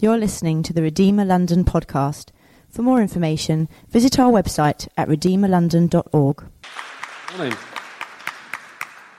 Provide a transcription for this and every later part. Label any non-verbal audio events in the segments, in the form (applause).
You're listening to the Redeemer London podcast. For more information, visit our website at redeemerlondon.org. Morning.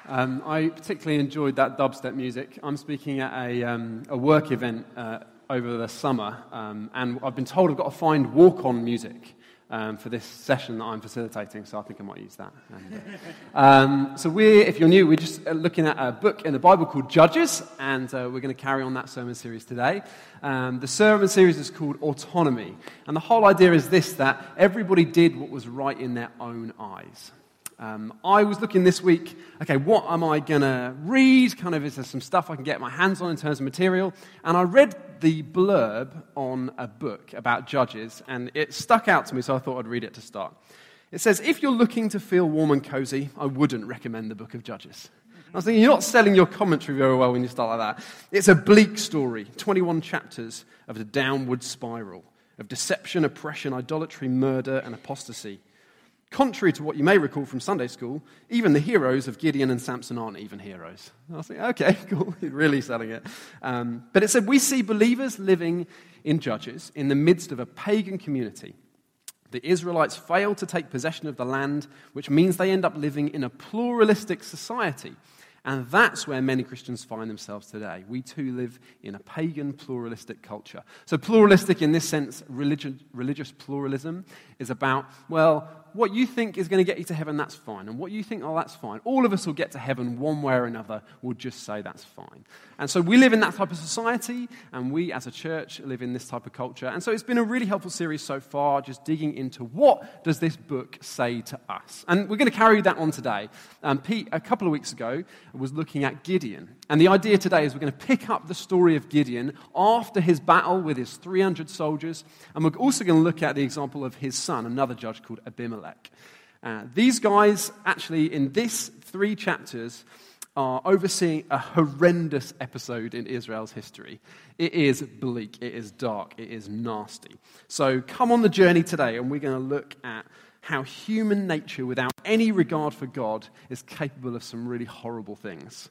Um, I particularly enjoyed that dubstep music. I'm speaking at a, um, a work event uh, over the summer, um, and I've been told I've got to find walk on music um, for this session that I'm facilitating, so I think I might use that. Uh, um, so, we're, if you're new, we're just uh, looking at a book in the Bible called Judges, and uh, we're going to carry on that sermon series today. Um, the sermon series is called Autonomy, and the whole idea is this that everybody did what was right in their own eyes. Um, I was looking this week, okay, what am I going to read? Kind of, is there some stuff I can get my hands on in terms of material? And I read the blurb on a book about judges, and it stuck out to me, so I thought I'd read it to start. It says, If you're looking to feel warm and cozy, I wouldn't recommend the book of Judges. I was thinking, you're not selling your commentary very well when you start like that. It's a bleak story 21 chapters of the downward spiral of deception, oppression, idolatry, murder, and apostasy. Contrary to what you may recall from Sunday school, even the heroes of Gideon and Samson aren't even heroes. I was thinking, okay, (laughs) cool, you're really selling it. Um, but it said, we see believers living in Judges in the midst of a pagan community. The Israelites fail to take possession of the land, which means they end up living in a pluralistic society and that's where many Christians find themselves today. We too live in a pagan pluralistic culture. So, pluralistic in this sense, religion, religious pluralism is about, well, what you think is going to get you to heaven, that's fine. And what you think, oh, that's fine. All of us will get to heaven one way or another. We'll just say that's fine. And so we live in that type of society, and we as a church live in this type of culture. And so it's been a really helpful series so far, just digging into what does this book say to us. And we're going to carry that on today. Um, Pete, a couple of weeks ago, was looking at Gideon. And the idea today is we're going to pick up the story of Gideon after his battle with his 300 soldiers. And we're also going to look at the example of his son, another judge called Abimelech. Uh, these guys, actually, in this three chapters, are overseeing a horrendous episode in Israel's history. It is bleak, it is dark, it is nasty. So come on the journey today, and we're going to look at how human nature, without any regard for God, is capable of some really horrible things.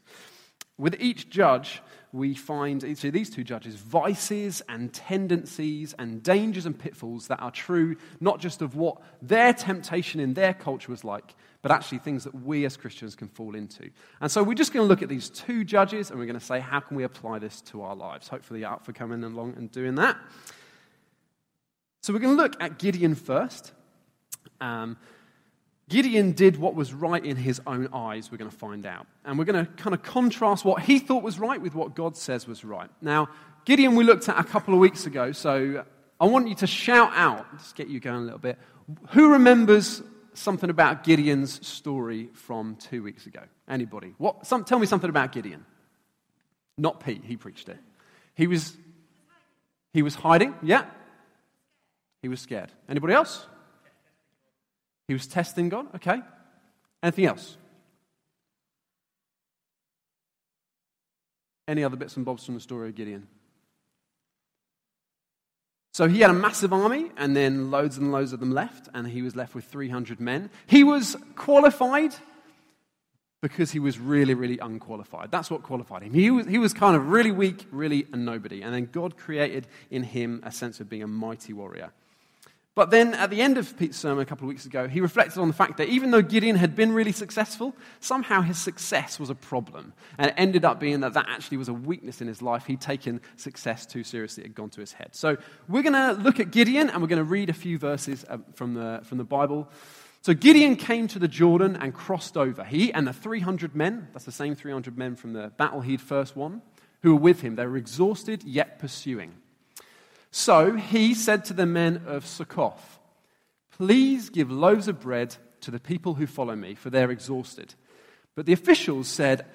With each judge, we find, each of these two judges, vices and tendencies and dangers and pitfalls that are true not just of what their temptation in their culture was like, but actually things that we as Christians can fall into. And so we're just going to look at these two judges and we're going to say, how can we apply this to our lives? Hopefully, you're up for coming along and doing that. So we're going to look at Gideon first. Um, Gideon did what was right in his own eyes, we're going to find out. And we're going to kind of contrast what he thought was right with what God says was right. Now, Gideon, we looked at a couple of weeks ago, so I want you to shout out, just get you going a little bit. Who remembers something about Gideon's story from two weeks ago? Anybody? What, some, tell me something about Gideon. Not Pete, he preached it. He was, he was hiding, yeah. He was scared. Anybody else? He was testing God. Okay. Anything else? Any other bits and bobs from the story of Gideon? So he had a massive army, and then loads and loads of them left, and he was left with 300 men. He was qualified because he was really, really unqualified. That's what qualified him. He was, he was kind of really weak, really a nobody. And then God created in him a sense of being a mighty warrior. But then at the end of Pete's sermon a couple of weeks ago, he reflected on the fact that even though Gideon had been really successful, somehow his success was a problem. And it ended up being that that actually was a weakness in his life. He'd taken success too seriously, it had gone to his head. So we're going to look at Gideon and we're going to read a few verses uh, from the, from the Bible. So Gideon came to the Jordan and crossed over. He and the 300 men, that's the same 300 men from the battle he'd first won, who were with him. They were exhausted yet pursuing. So he said to the men of Succoth, Please give loaves of bread to the people who follow me, for they're exhausted. But the officials said,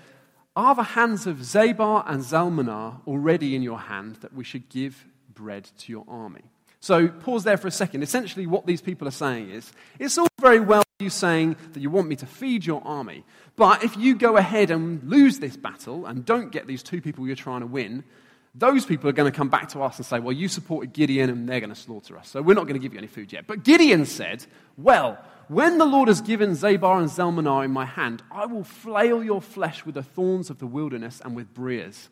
Are the hands of Zebah and Zalmunna already in your hand that we should give bread to your army? So pause there for a second. Essentially, what these people are saying is it's all very well you saying that you want me to feed your army, but if you go ahead and lose this battle and don't get these two people you're trying to win, those people are going to come back to us and say, Well, you supported Gideon and they're going to slaughter us. So we're not going to give you any food yet. But Gideon said, Well, when the Lord has given Zebah and Zalmunna in my hand, I will flail your flesh with the thorns of the wilderness and with briars.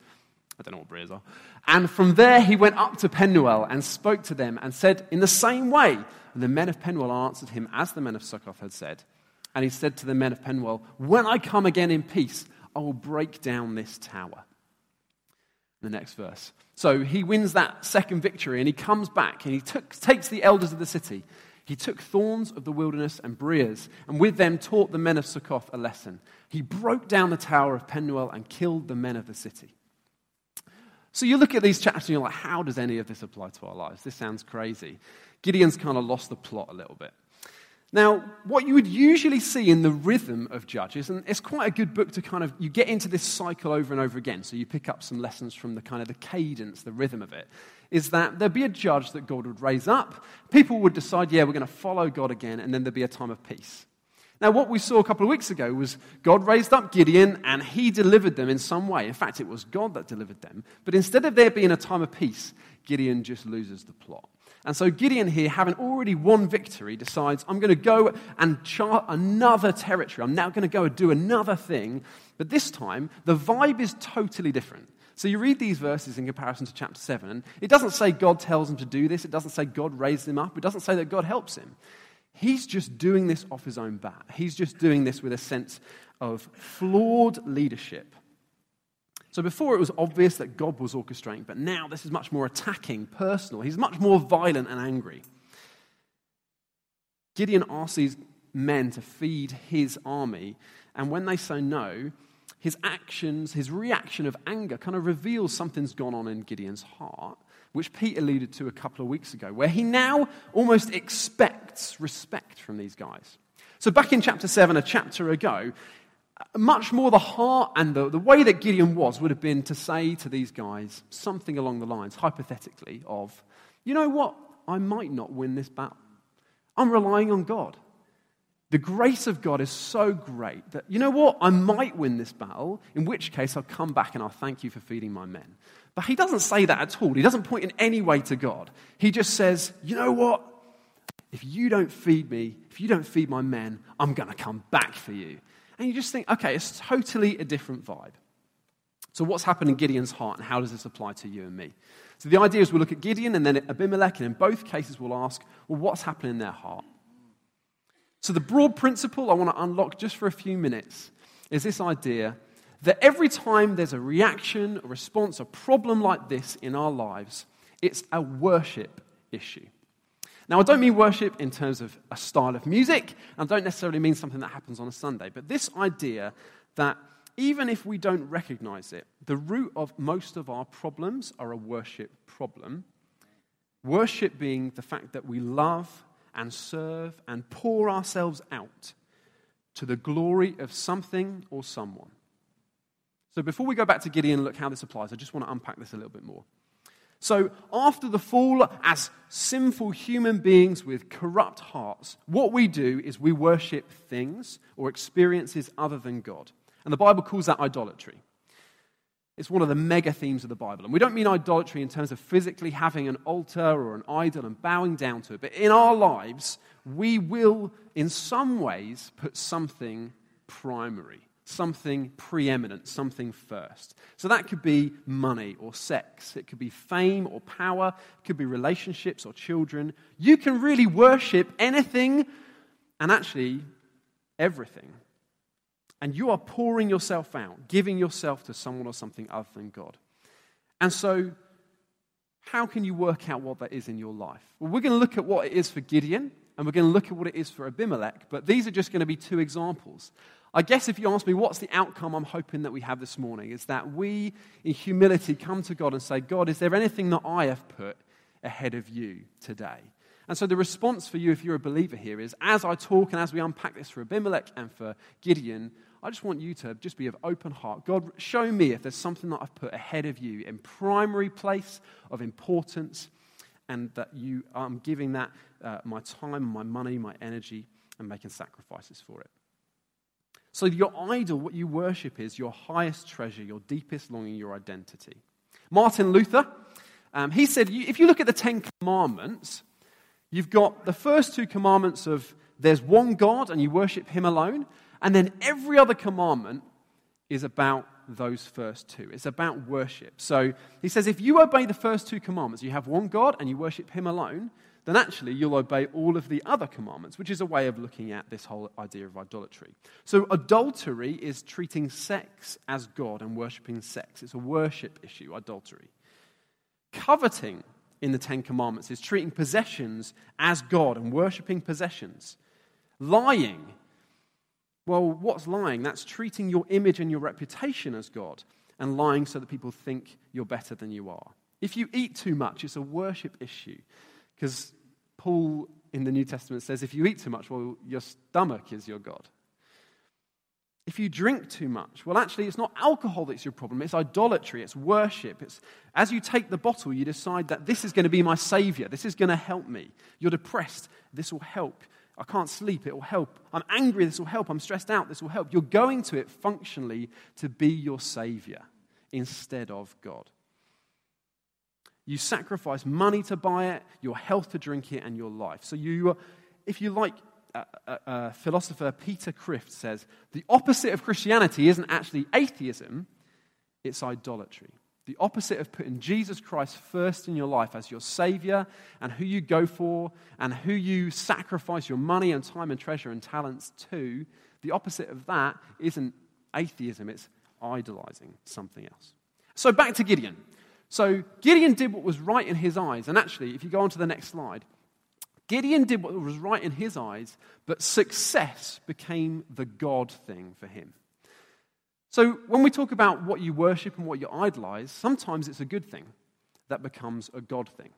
I don't know what briers are. And from there he went up to Penuel and spoke to them and said, In the same way, and the men of Penuel answered him as the men of Succoth had said. And he said to the men of Penuel, When I come again in peace, I will break down this tower. The next verse. So he wins that second victory and he comes back and he took, takes the elders of the city. He took thorns of the wilderness and briers, and with them taught the men of Succoth a lesson. He broke down the tower of Penuel and killed the men of the city. So you look at these chapters and you're like, how does any of this apply to our lives? This sounds crazy. Gideon's kind of lost the plot a little bit. Now, what you would usually see in the rhythm of Judges, and it's quite a good book to kind of, you get into this cycle over and over again, so you pick up some lessons from the kind of the cadence, the rhythm of it, is that there'd be a judge that God would raise up. People would decide, yeah, we're going to follow God again, and then there'd be a time of peace. Now, what we saw a couple of weeks ago was God raised up Gideon and he delivered them in some way. In fact, it was God that delivered them. But instead of there being a time of peace, Gideon just loses the plot. And so Gideon here, having already won victory, decides, I'm going to go and chart another territory. I'm now going to go and do another thing. But this time, the vibe is totally different. So you read these verses in comparison to chapter 7, and it doesn't say God tells him to do this. It doesn't say God raised him up. It doesn't say that God helps him. He's just doing this off his own bat. He's just doing this with a sense of flawed leadership. So before it was obvious that God was orchestrating, but now this is much more attacking, personal. He's much more violent and angry. Gideon asks these men to feed his army, and when they say no, his actions, his reaction of anger kind of reveals something's gone on in Gideon's heart which Pete alluded to a couple of weeks ago, where he now almost expects respect from these guys. So, back in chapter 7, a chapter ago, much more the heart and the, the way that Gideon was would have been to say to these guys something along the lines, hypothetically, of, you know what, I might not win this battle. I'm relying on God. The grace of God is so great that, you know what, I might win this battle, in which case I'll come back and I'll thank you for feeding my men. But he doesn't say that at all. He doesn't point in any way to God. He just says, you know what? If you don't feed me, if you don't feed my men, I'm going to come back for you. And you just think, okay, it's totally a different vibe. So, what's happened in Gideon's heart, and how does this apply to you and me? So, the idea is we'll look at Gideon and then Abimelech, and in both cases, we'll ask, well, what's happening in their heart? So, the broad principle I want to unlock just for a few minutes is this idea that every time there's a reaction, a response, a problem like this in our lives, it's a worship issue. Now, I don't mean worship in terms of a style of music, and I don't necessarily mean something that happens on a Sunday, but this idea that even if we don't recognize it, the root of most of our problems are a worship problem. Worship being the fact that we love and serve and pour ourselves out to the glory of something or someone. So before we go back to Gideon and look how this applies, I just want to unpack this a little bit more. So, after the fall, as sinful human beings with corrupt hearts, what we do is we worship things or experiences other than God. And the Bible calls that idolatry. It's one of the mega themes of the Bible. And we don't mean idolatry in terms of physically having an altar or an idol and bowing down to it, but in our lives, we will, in some ways, put something primary something preeminent, something first. So that could be money or sex, it could be fame or power, it could be relationships or children. You can really worship anything and actually everything. And you are pouring yourself out, giving yourself to someone or something other than God. And so, how can you work out what that is in your life? Well, we're going to look at what it is for Gideon, and we're going to look at what it is for Abimelech, but these are just going to be two examples. I guess if you ask me what's the outcome I'm hoping that we have this morning, is that we, in humility, come to God and say, God, is there anything that I have put ahead of you today? And so the response for you, if you're a believer here, is as I talk and as we unpack this for Abimelech and for Gideon, I just want you to just be of open heart. God, show me if there's something that I've put ahead of you in primary place of importance, and that you, I'm giving that uh, my time, my money, my energy, and making sacrifices for it. So, your idol, what you worship, is your highest treasure, your deepest longing, your identity. Martin Luther, um, he said, if you look at the Ten Commandments, you've got the first two commandments of there's one God and you worship Him alone, and then every other commandment is about those first two. It's about worship. So he says if you obey the first two commandments, you have one God and you worship him alone, then actually you'll obey all of the other commandments, which is a way of looking at this whole idea of idolatry. So adultery is treating sex as God and worshipping sex. It's a worship issue, adultery. Coveting in the Ten Commandments is treating possessions as God and worshipping possessions. Lying well, what's lying? That's treating your image and your reputation as God and lying so that people think you're better than you are. If you eat too much, it's a worship issue because Paul in the New Testament says if you eat too much, well, your stomach is your God. If you drink too much, well, actually, it's not alcohol that's your problem. It's idolatry. It's worship. It's as you take the bottle, you decide that this is going to be my savior. This is going to help me. You're depressed. This will help. I can't sleep, it will help. I'm angry, this will help. I'm stressed out, this will help. You're going to it functionally to be your Savior instead of God. You sacrifice money to buy it, your health to drink it, and your life. So, you, if you like, uh, uh, uh, philosopher Peter Kreeft says, the opposite of Christianity isn't actually atheism, it's idolatry. The opposite of putting Jesus Christ first in your life as your Savior and who you go for and who you sacrifice your money and time and treasure and talents to, the opposite of that isn't atheism, it's idolizing something else. So back to Gideon. So Gideon did what was right in his eyes. And actually, if you go on to the next slide, Gideon did what was right in his eyes, but success became the God thing for him. So, when we talk about what you worship and what you idolize, sometimes it's a good thing that becomes a God thing.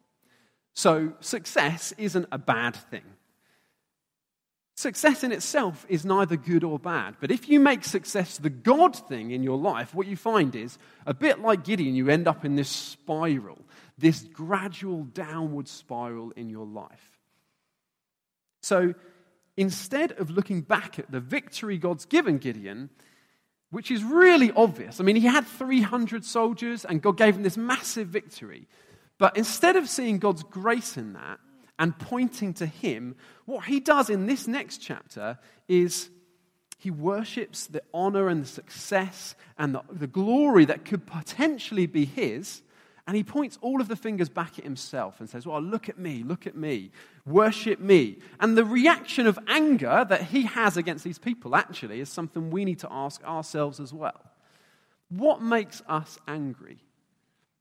So, success isn't a bad thing. Success in itself is neither good or bad. But if you make success the God thing in your life, what you find is a bit like Gideon, you end up in this spiral, this gradual downward spiral in your life. So instead of looking back at the victory God's given Gideon, which is really obvious. I mean, he had 300 soldiers and God gave him this massive victory. But instead of seeing God's grace in that and pointing to him, what he does in this next chapter is he worships the honor and the success and the, the glory that could potentially be his and he points all of the fingers back at himself and says, Well, look at me, look at me, worship me. And the reaction of anger that he has against these people actually is something we need to ask ourselves as well. What makes us angry?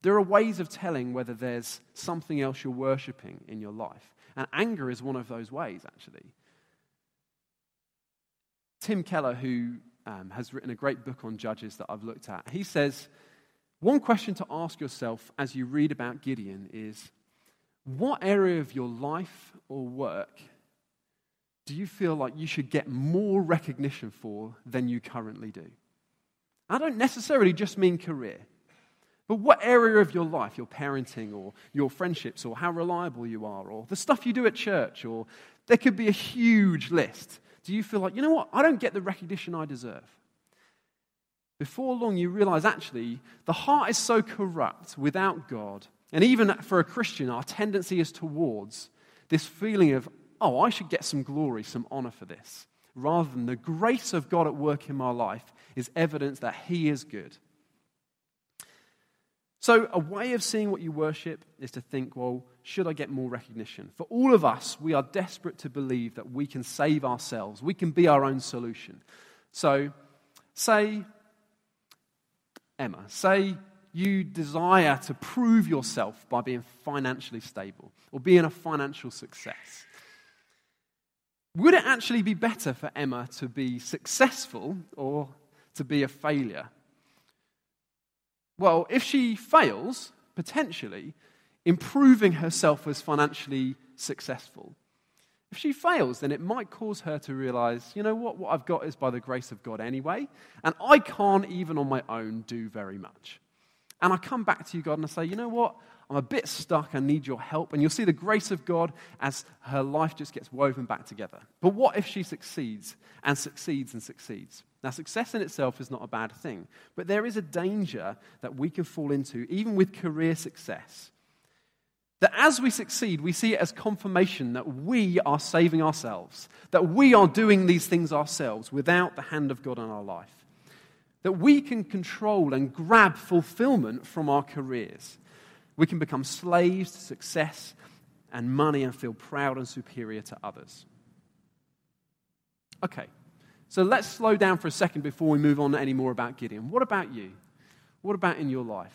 There are ways of telling whether there's something else you're worshipping in your life. And anger is one of those ways, actually. Tim Keller, who um, has written a great book on judges that I've looked at, he says, one question to ask yourself as you read about Gideon is what area of your life or work do you feel like you should get more recognition for than you currently do? I don't necessarily just mean career, but what area of your life, your parenting or your friendships or how reliable you are or the stuff you do at church or there could be a huge list. Do you feel like, you know what, I don't get the recognition I deserve? before long you realize actually the heart is so corrupt without God. And even for a Christian, our tendency is towards this feeling of, oh, I should get some glory, some honor for this, rather than the grace of God at work in my life is evidence that He is good. So, a way of seeing what you worship is to think, well, should I get more recognition? For all of us, we are desperate to believe that we can save ourselves, we can be our own solution. So, say Emma, say you desire to prove yourself by being financially stable or being a financial success. Would it actually be better for Emma to be successful or to be a failure? Well, if she fails, potentially, improving herself as financially successful if she fails, then it might cause her to realize, you know what, what I've got is by the grace of God anyway, and I can't even on my own do very much. And I come back to you, God, and I say, you know what, I'm a bit stuck, I need your help. And you'll see the grace of God as her life just gets woven back together. But what if she succeeds and succeeds and succeeds? Now, success in itself is not a bad thing, but there is a danger that we can fall into, even with career success that as we succeed, we see it as confirmation that we are saving ourselves, that we are doing these things ourselves without the hand of God in our life. That we can control and grab fulfillment from our careers. We can become slaves to success and money and feel proud and superior to others. Okay, so let's slow down for a second before we move on any more about Gideon. What about you? What about in your life?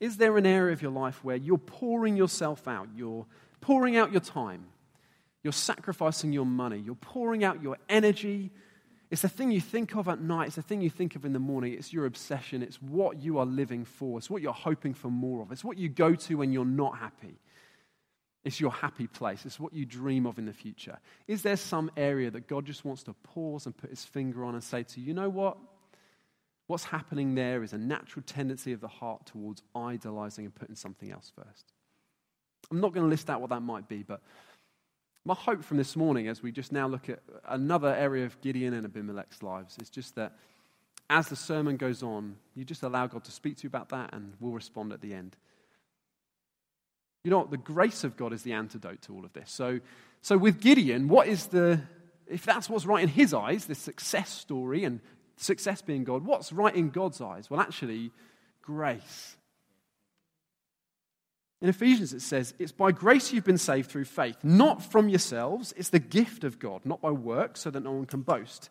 Is there an area of your life where you're pouring yourself out? You're pouring out your time. You're sacrificing your money. You're pouring out your energy. It's the thing you think of at night. It's the thing you think of in the morning. It's your obsession. It's what you are living for. It's what you're hoping for more of. It's what you go to when you're not happy. It's your happy place. It's what you dream of in the future. Is there some area that God just wants to pause and put his finger on and say to you, you know what? What's happening there is a natural tendency of the heart towards idolizing and putting something else first. I'm not going to list out what that might be, but my hope from this morning, as we just now look at another area of Gideon and Abimelech's lives, is just that as the sermon goes on, you just allow God to speak to you about that, and we'll respond at the end. You know what? The grace of God is the antidote to all of this. So, so with Gideon, what is the, if that's what's right in his eyes, this success story and success being God, what's right in God's eyes? Well, actually, grace. In Ephesians, it says, It's by grace you've been saved through faith, not from yourselves. It's the gift of God, not by works, so that no one can boast.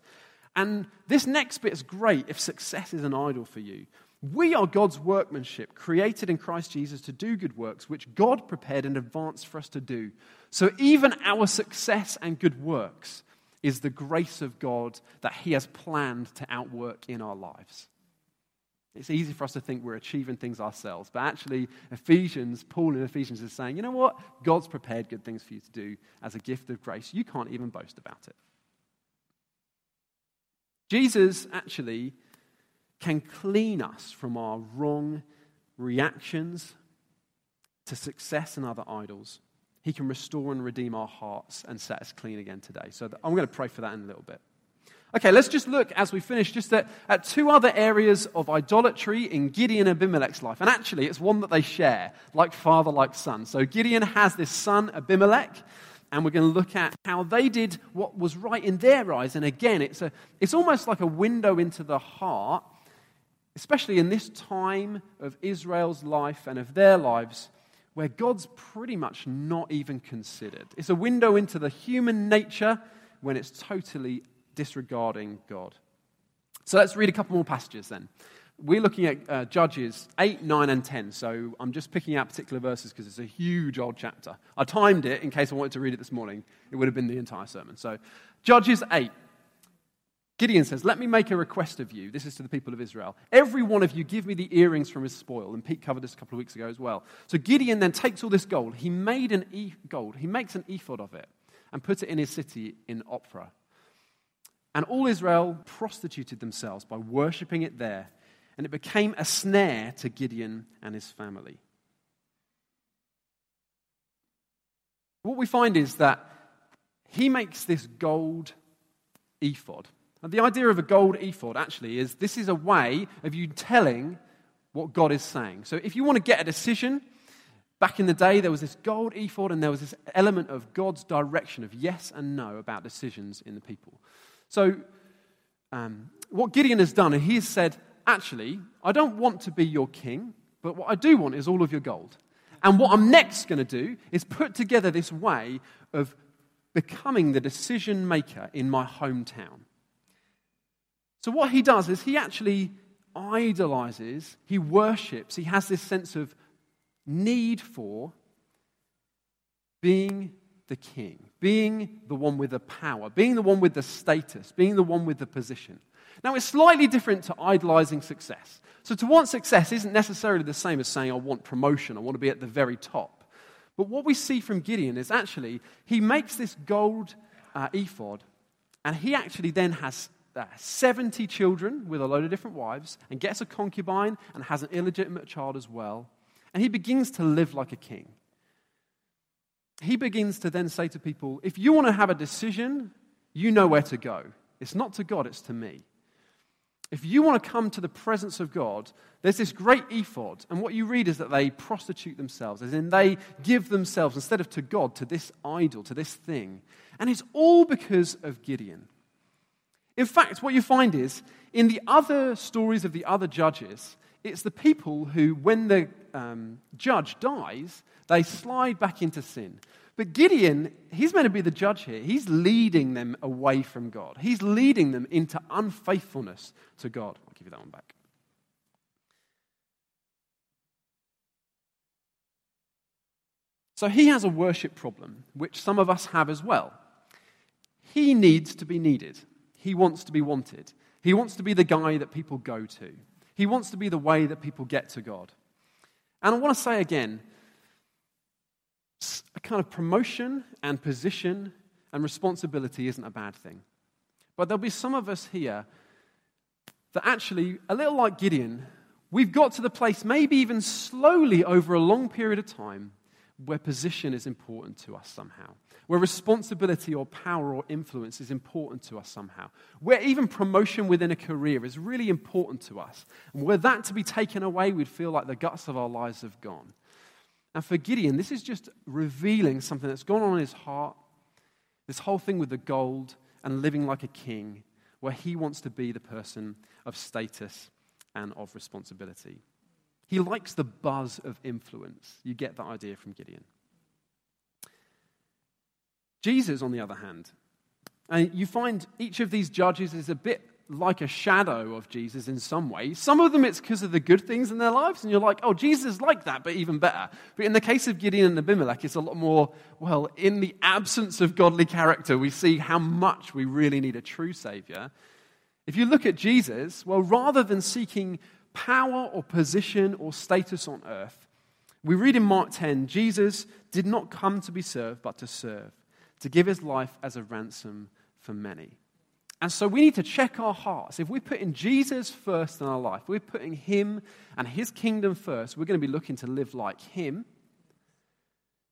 And this next bit is great if success is an idol for you. We are God's workmanship, created in Christ Jesus to do good works, which God prepared in advance for us to do. So even our success and good works is the grace of God that He has planned to outwork in our lives. It's easy for us to think we're achieving things ourselves, but actually, Ephesians, Paul in Ephesians is saying, you know what? God's prepared good things for you to do as a gift of grace. You can't even boast about it. Jesus actually can clean us from our wrong reactions to success and other idols. He can restore and redeem our hearts and set us clean again today. So I'm going to pray for that in a little bit. Okay, let's just look as we finish just at, at, two other areas of idolatry in Gideon and Abimelech's life. And actually, it's one that they share, like father, like son. So Gideon has this son, Abimelech, and we're going to look at how they did what was right in their eyes. And again, it's, a, it's almost like a window into the heart especially in this time of Israel's life and of their lives, where God's pretty much not even considered. It's a window into the human nature when it's totally disregarding God. So let's read a couple more passages then. We're looking at uh, Judges 8, 9, and 10. So I'm just picking out particular verses because it's a huge old chapter. I timed it in case I wanted to read it this morning. It would have been the entire sermon. So Judges 8, Gideon says, Let me make a request of you. This is to the people of Israel. Every one of you give me the earrings from his spoil. And Pete covered this a couple of weeks ago as well. So Gideon then takes all this gold. He made an e- gold. He makes an ephod of it and puts it in his city in Ophrah. And all Israel prostituted themselves by worshipping it there. And it became a snare to Gideon and his family. What we find is that he makes this gold ephod. And the idea of a gold ephod actually is this is a way of you telling what God is saying. So if you want to get a decision, back in the day there was this gold ephod and there was this element of God's direction of yes and no about decisions in the people. So um, what Gideon has done, and he has said, actually, I don't want to be your king, but what I do want is all of your gold. And what I'm next going to do is put together this way of becoming the decision maker in my hometown. So, what he does is he actually idolizes, he worships, he has this sense of need for being the king, being the one with the power, being the one with the status, being the one with the position. Now, it's slightly different to idolizing success. So, to want success isn't necessarily the same as saying, I want promotion, I want to be at the very top. But what we see from Gideon is actually he makes this gold uh, ephod, and he actually then has 70 children with a load of different wives and gets a concubine and has an illegitimate child as well. And he begins to live like a king. He begins to then say to people, if you want to have a decision, you know where to go. It's not to God, it's to me. If you want to come to the presence of God, there's this great ephod, and what you read is that they prostitute themselves, as in they give themselves, instead of to God, to this idol, to this thing. And it's all because of Gideon. In fact, what you find is in the other stories of the other judges, it's the people who, when the um, judge dies, they slide back into sin. But Gideon, he's meant to be the judge here. He's leading them away from God, he's leading them into unfaithfulness to God. I'll give you that one back. So he has a worship problem, which some of us have as well. He needs to be needed. He wants to be wanted. He wants to be the guy that people go to. He wants to be the way that people get to God. And I want to say again a kind of promotion and position and responsibility isn't a bad thing. But there'll be some of us here that actually, a little like Gideon, we've got to the place, maybe even slowly over a long period of time, where position is important to us somehow, where responsibility or power or influence is important to us somehow, where even promotion within a career is really important to us. And were that to be taken away, we'd feel like the guts of our lives have gone. And for Gideon, this is just revealing something that's gone on in his heart. This whole thing with the gold and living like a king, where he wants to be the person of status and of responsibility. He likes the buzz of influence. You get that idea from Gideon. Jesus, on the other hand, and you find each of these judges is a bit like a shadow of Jesus in some ways. Some of them it's because of the good things in their lives, and you're like, oh, Jesus is like that, but even better. But in the case of Gideon and Abimelech, it's a lot more, well, in the absence of godly character, we see how much we really need a true Savior. If you look at Jesus, well, rather than seeking power or position or status on earth, we read in Mark 10 Jesus did not come to be served, but to serve, to give his life as a ransom for many. And so we need to check our hearts. If we're putting Jesus first in our life, we're putting Him and His kingdom first, we're going to be looking to live like Him.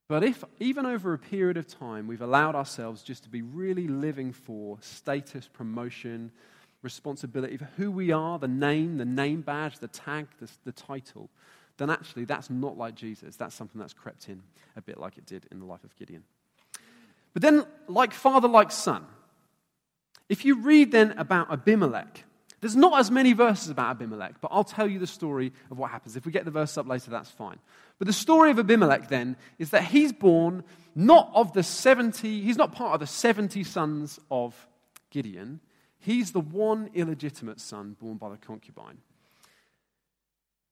But if, even over a period of time, we've allowed ourselves just to be really living for status, promotion, responsibility for who we are, the name, the name badge, the tag, the, the title, then actually that's not like Jesus. That's something that's crept in a bit like it did in the life of Gideon. But then, like father, like son, if you read then about Abimelech, there's not as many verses about Abimelech, but I'll tell you the story of what happens. If we get the verse up later, that's fine. But the story of Abimelech then is that he's born not of the 70, he's not part of the 70 sons of Gideon. He's the one illegitimate son born by the concubine.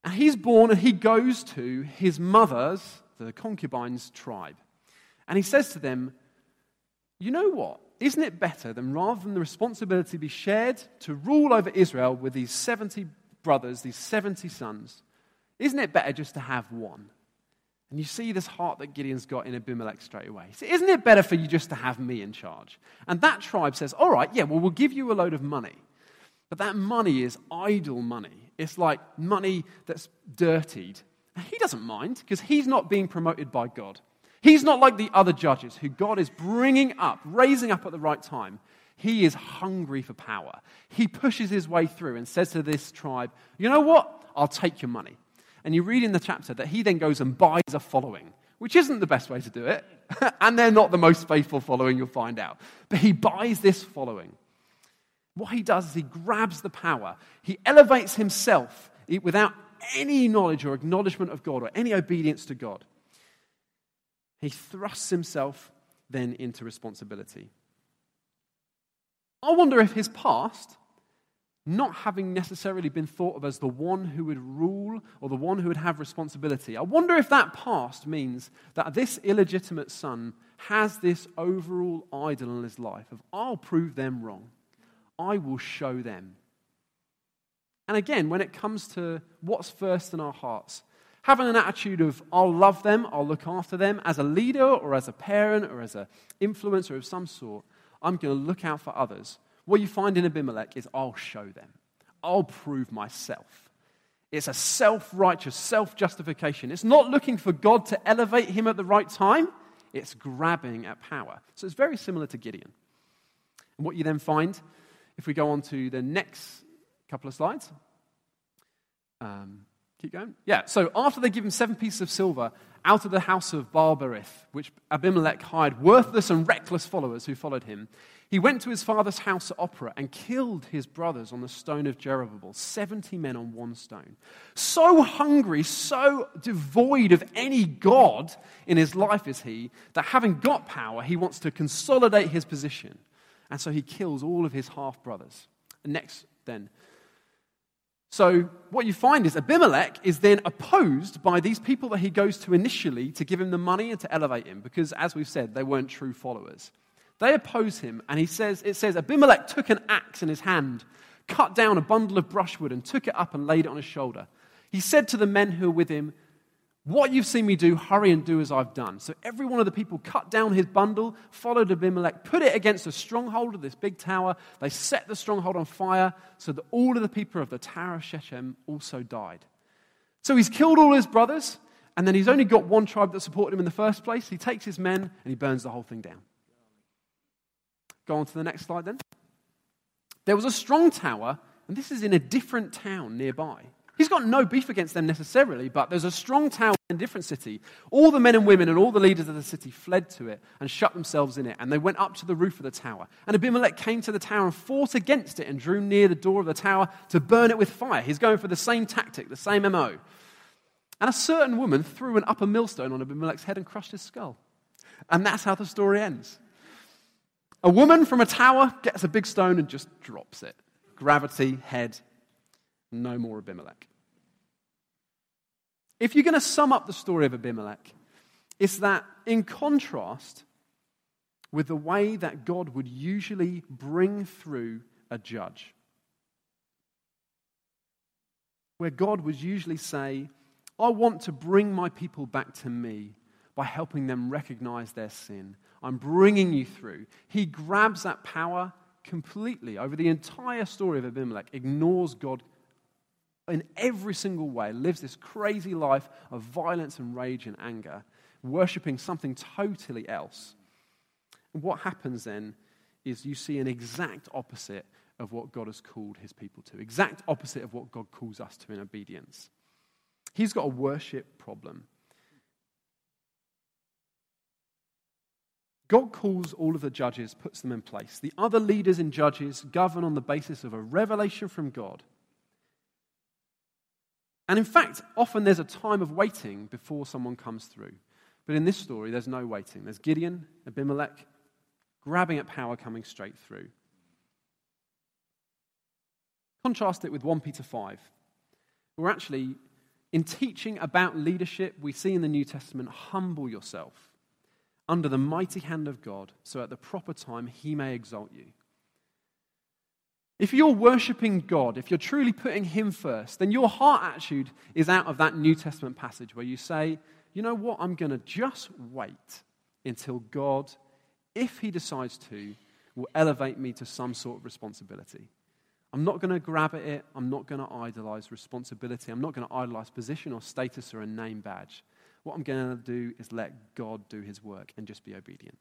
And he's born and he goes to his mother's, the concubine's tribe. And he says to them, You know what? Isn't it better than rather than the responsibility be shared to rule over Israel with these 70 brothers, these 70 sons, isn't it better just to have one? And you see this heart that Gideon's got in Abimelech straight away. Isn't it better for you just to have me in charge? And that tribe says, All right, yeah, well, we'll give you a load of money. But that money is idol money. It's like money that's dirtied. And he doesn't mind because he's not being promoted by God. He's not like the other judges who God is bringing up, raising up at the right time. He is hungry for power. He pushes his way through and says to this tribe, You know what? I'll take your money. And you read in the chapter that he then goes and buys a following, which isn't the best way to do it. (laughs) and they're not the most faithful following, you'll find out. But he buys this following. What he does is he grabs the power, he elevates himself without any knowledge or acknowledgement of God or any obedience to God. He thrusts himself then into responsibility. I wonder if his past, not having necessarily been thought of as the one who would rule or the one who would have responsibility, I wonder if that past means that this illegitimate son has this overall idol in his life of, I'll prove them wrong. I will show them. And again, when it comes to what's first in our hearts, having an attitude of, I'll love them, I'll look after them as a leader or as a parent or as an influencer of some sort, I'm going to look out for others. What you find in Abimelech is, I'll show them, I'll prove myself. It's a self righteous, self justification. It's not looking for God to elevate him at the right time, it's grabbing at power. So it's very similar to Gideon. And what you then find, if we go on to the next couple of slides, um, Keep going. Yeah, so after they give him seven pieces of silver out of the house of Baal-berith, which Abimelech hired worthless and reckless followers who followed him, He went to his father's house at Ophrah and killed his brothers on the stone of Jerubbaal, 70 men on one stone. So hungry, so devoid of any God in his life is he, that having got power, he wants to consolidate his position. And so he kills all of his half brothers. Next, then. So, what you find is Abimelech is then opposed by these people that he goes to initially to give him the money and to elevate him, because, as we've said, they weren't true followers. They oppose him, and he says, it says, Abimelech took an axe in his hand, cut down a bundle of brushwood, and took it up and laid it on his shoulder. He said to the men who were with him, What you've seen me do, hurry and do as I've done. So every one of the people cut down his bundle, followed Abimelech, put it against the stronghold of this big tower. They set the stronghold on fire, so that all of the people of the Tower of Shechem also died. So he's killed all his brothers, and then he's only got one tribe that supported him in the first place. He takes his men and he burns the whole thing down. Go on to the next slide then. There was a strong tower, and this is in a different town nearby. He's got no beef against them necessarily, but there's a strong tower in a different city. All the men and women and all the leaders of the city fled to it and shut themselves in it, and they went up to the roof of the tower. And Abimelech came to the tower and fought against it and drew near the door of the tower to burn it with fire. He's going for the same tactic, the same MO. And a certain woman threw an upper millstone on Abimelech's head and crushed his skull. And that's how the story ends. A woman from a tower gets a big stone and just drops it. Gravity, head, no more Abimelech. If you're going to sum up the story of Abimelech, it's that in contrast with the way that God would usually bring through a judge, where God would usually say, I want to bring my people back to me by helping them recognize their sin. I'm bringing you through. He grabs that power completely over the entire story of Abimelech, ignores God in every single way, lives this crazy life of violence and rage and anger, worshipping something totally else. And what happens then is you see an exact opposite of what God has called his people to, exact opposite of what God calls us to in obedience. He's got a worship problem. God calls all of the judges, puts them in place. The other leaders and judges govern on the basis of a revelation from God. And in fact, often there's a time of waiting before someone comes through. But in this story, there's no waiting. There's Gideon, Abimelech, grabbing at power coming straight through. Contrast it with 1 Peter 5. We're actually, in teaching about leadership, we see in the New Testament, humble yourself under the mighty hand of God, so at the proper time he may exalt you. If you're worshipping God, if you're truly putting Him first, then your heart attitude is out of that New Testament passage where you say, you know what, I'm going to just wait until God, if He decides to, will elevate me to some sort of responsibility. I'm not going to grab at it. I'm not going to idolize responsibility. I'm not going to idolize position or status or a name badge. What I'm going to do is let God do his work and just be obedient.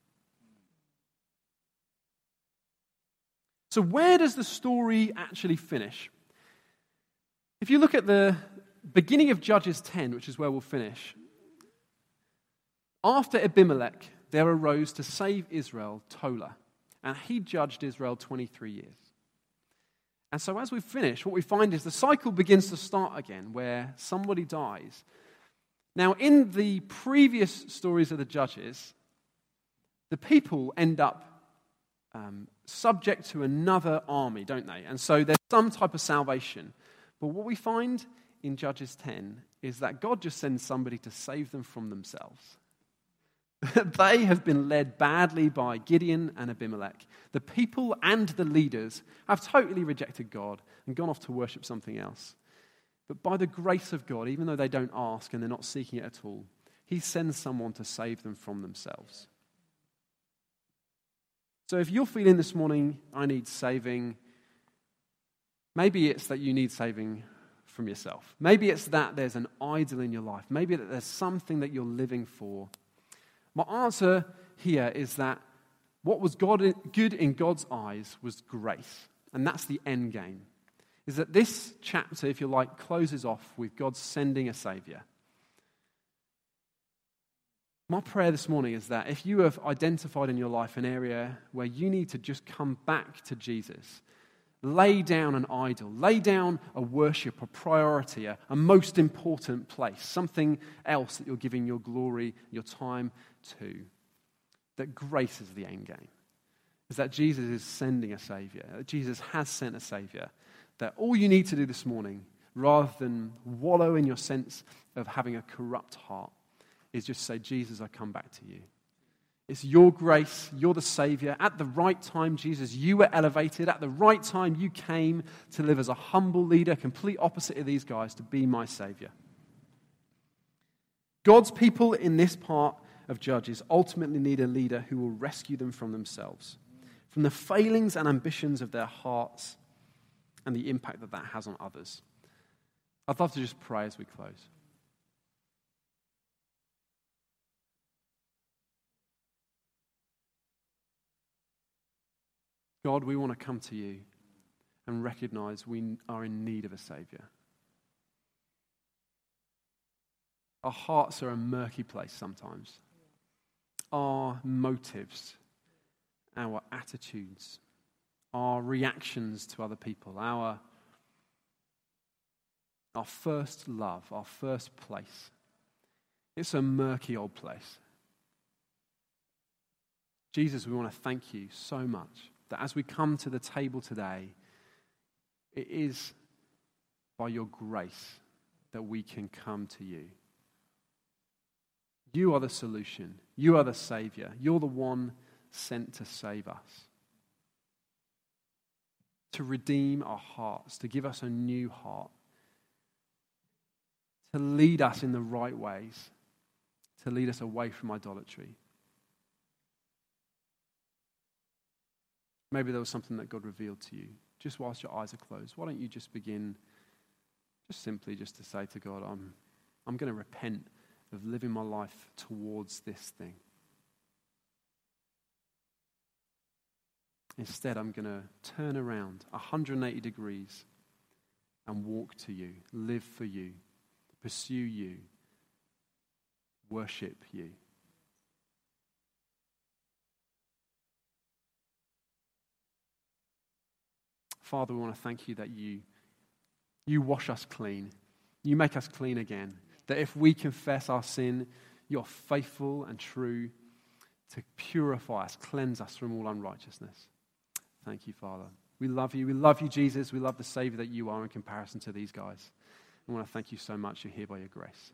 So, where does the story actually finish? If you look at the beginning of Judges 10, which is where we'll finish, after Abimelech, there arose to save Israel Tola, and he judged Israel 23 years. And so, as we finish, what we find is the cycle begins to start again, where somebody dies, now, in the previous stories of the judges, the people end up um, subject to another army, don't they? And so there's some type of salvation. But what we find in Judges 10 is that God just sends somebody to save them from themselves. (laughs) they have been led badly by Gideon and Abimelech. The people and the leaders have totally rejected God and gone off to worship something else. But by the grace of God, even though they don't ask and they're not seeking it at all, He sends someone to save them from themselves. So if you're feeling this morning, I need saving, maybe it's that you need saving from yourself. Maybe it's that there's an idol in your life. Maybe that there's something that you're living for. My answer here is that what was God, good in God's eyes was grace. And that's the end game is that this chapter, if you like, closes off with God sending a Savior. My prayer this morning is that if you have identified in your life an area where you need to just come back to Jesus, lay down an idol, lay down a worship, a priority, a, a most important place, something else that you're giving your glory, your time to, that grace is the end game. Is that Jesus is sending a Savior, that Jesus has sent a Savior, that all you need to do this morning, rather than wallow in your sense of having a corrupt heart, is just say, Jesus, I come back to you. It's your grace. You're the Savior. At the right time, Jesus, you were elevated. At the right time, you came to live as a humble leader, complete opposite of these guys, to be my Savior. God's people in this part of Judges ultimately need a leader who will rescue them from themselves, from the failings and ambitions of their hearts, and the impact that that has on others. I'd love to just pray as we close. God, we want to come to you and recognize we are in need of a Savior. Our hearts are a murky place sometimes. Our motives, our attitudes, our reactions to other people, our, our first love, our first place. It's a murky old place. Jesus, we want to thank you so much that as we come to the table today, it is by your grace that we can come to you. You are the solution. You are the Savior. You're the one sent to save us, to redeem our hearts, to give us a new heart, to lead us in the right ways, to lead us away from idolatry. Maybe there was something that God revealed to you just whilst your eyes are closed. Why don't you just begin just simply just to say to God, I'm, I'm going to repent of living my life towards this thing. Instead, I'm going to turn around 180 degrees and walk to you, live for you, pursue you, worship you. Father, we want to thank you that you, you wash us clean. You make us clean again. That if we confess our sin, you're faithful and true to purify us, cleanse us from all unrighteousness. Thank you, Father. We love you. We love you, Jesus. We love the Savior that you are in comparison to these guys. I want to thank you so much. You're here by your grace.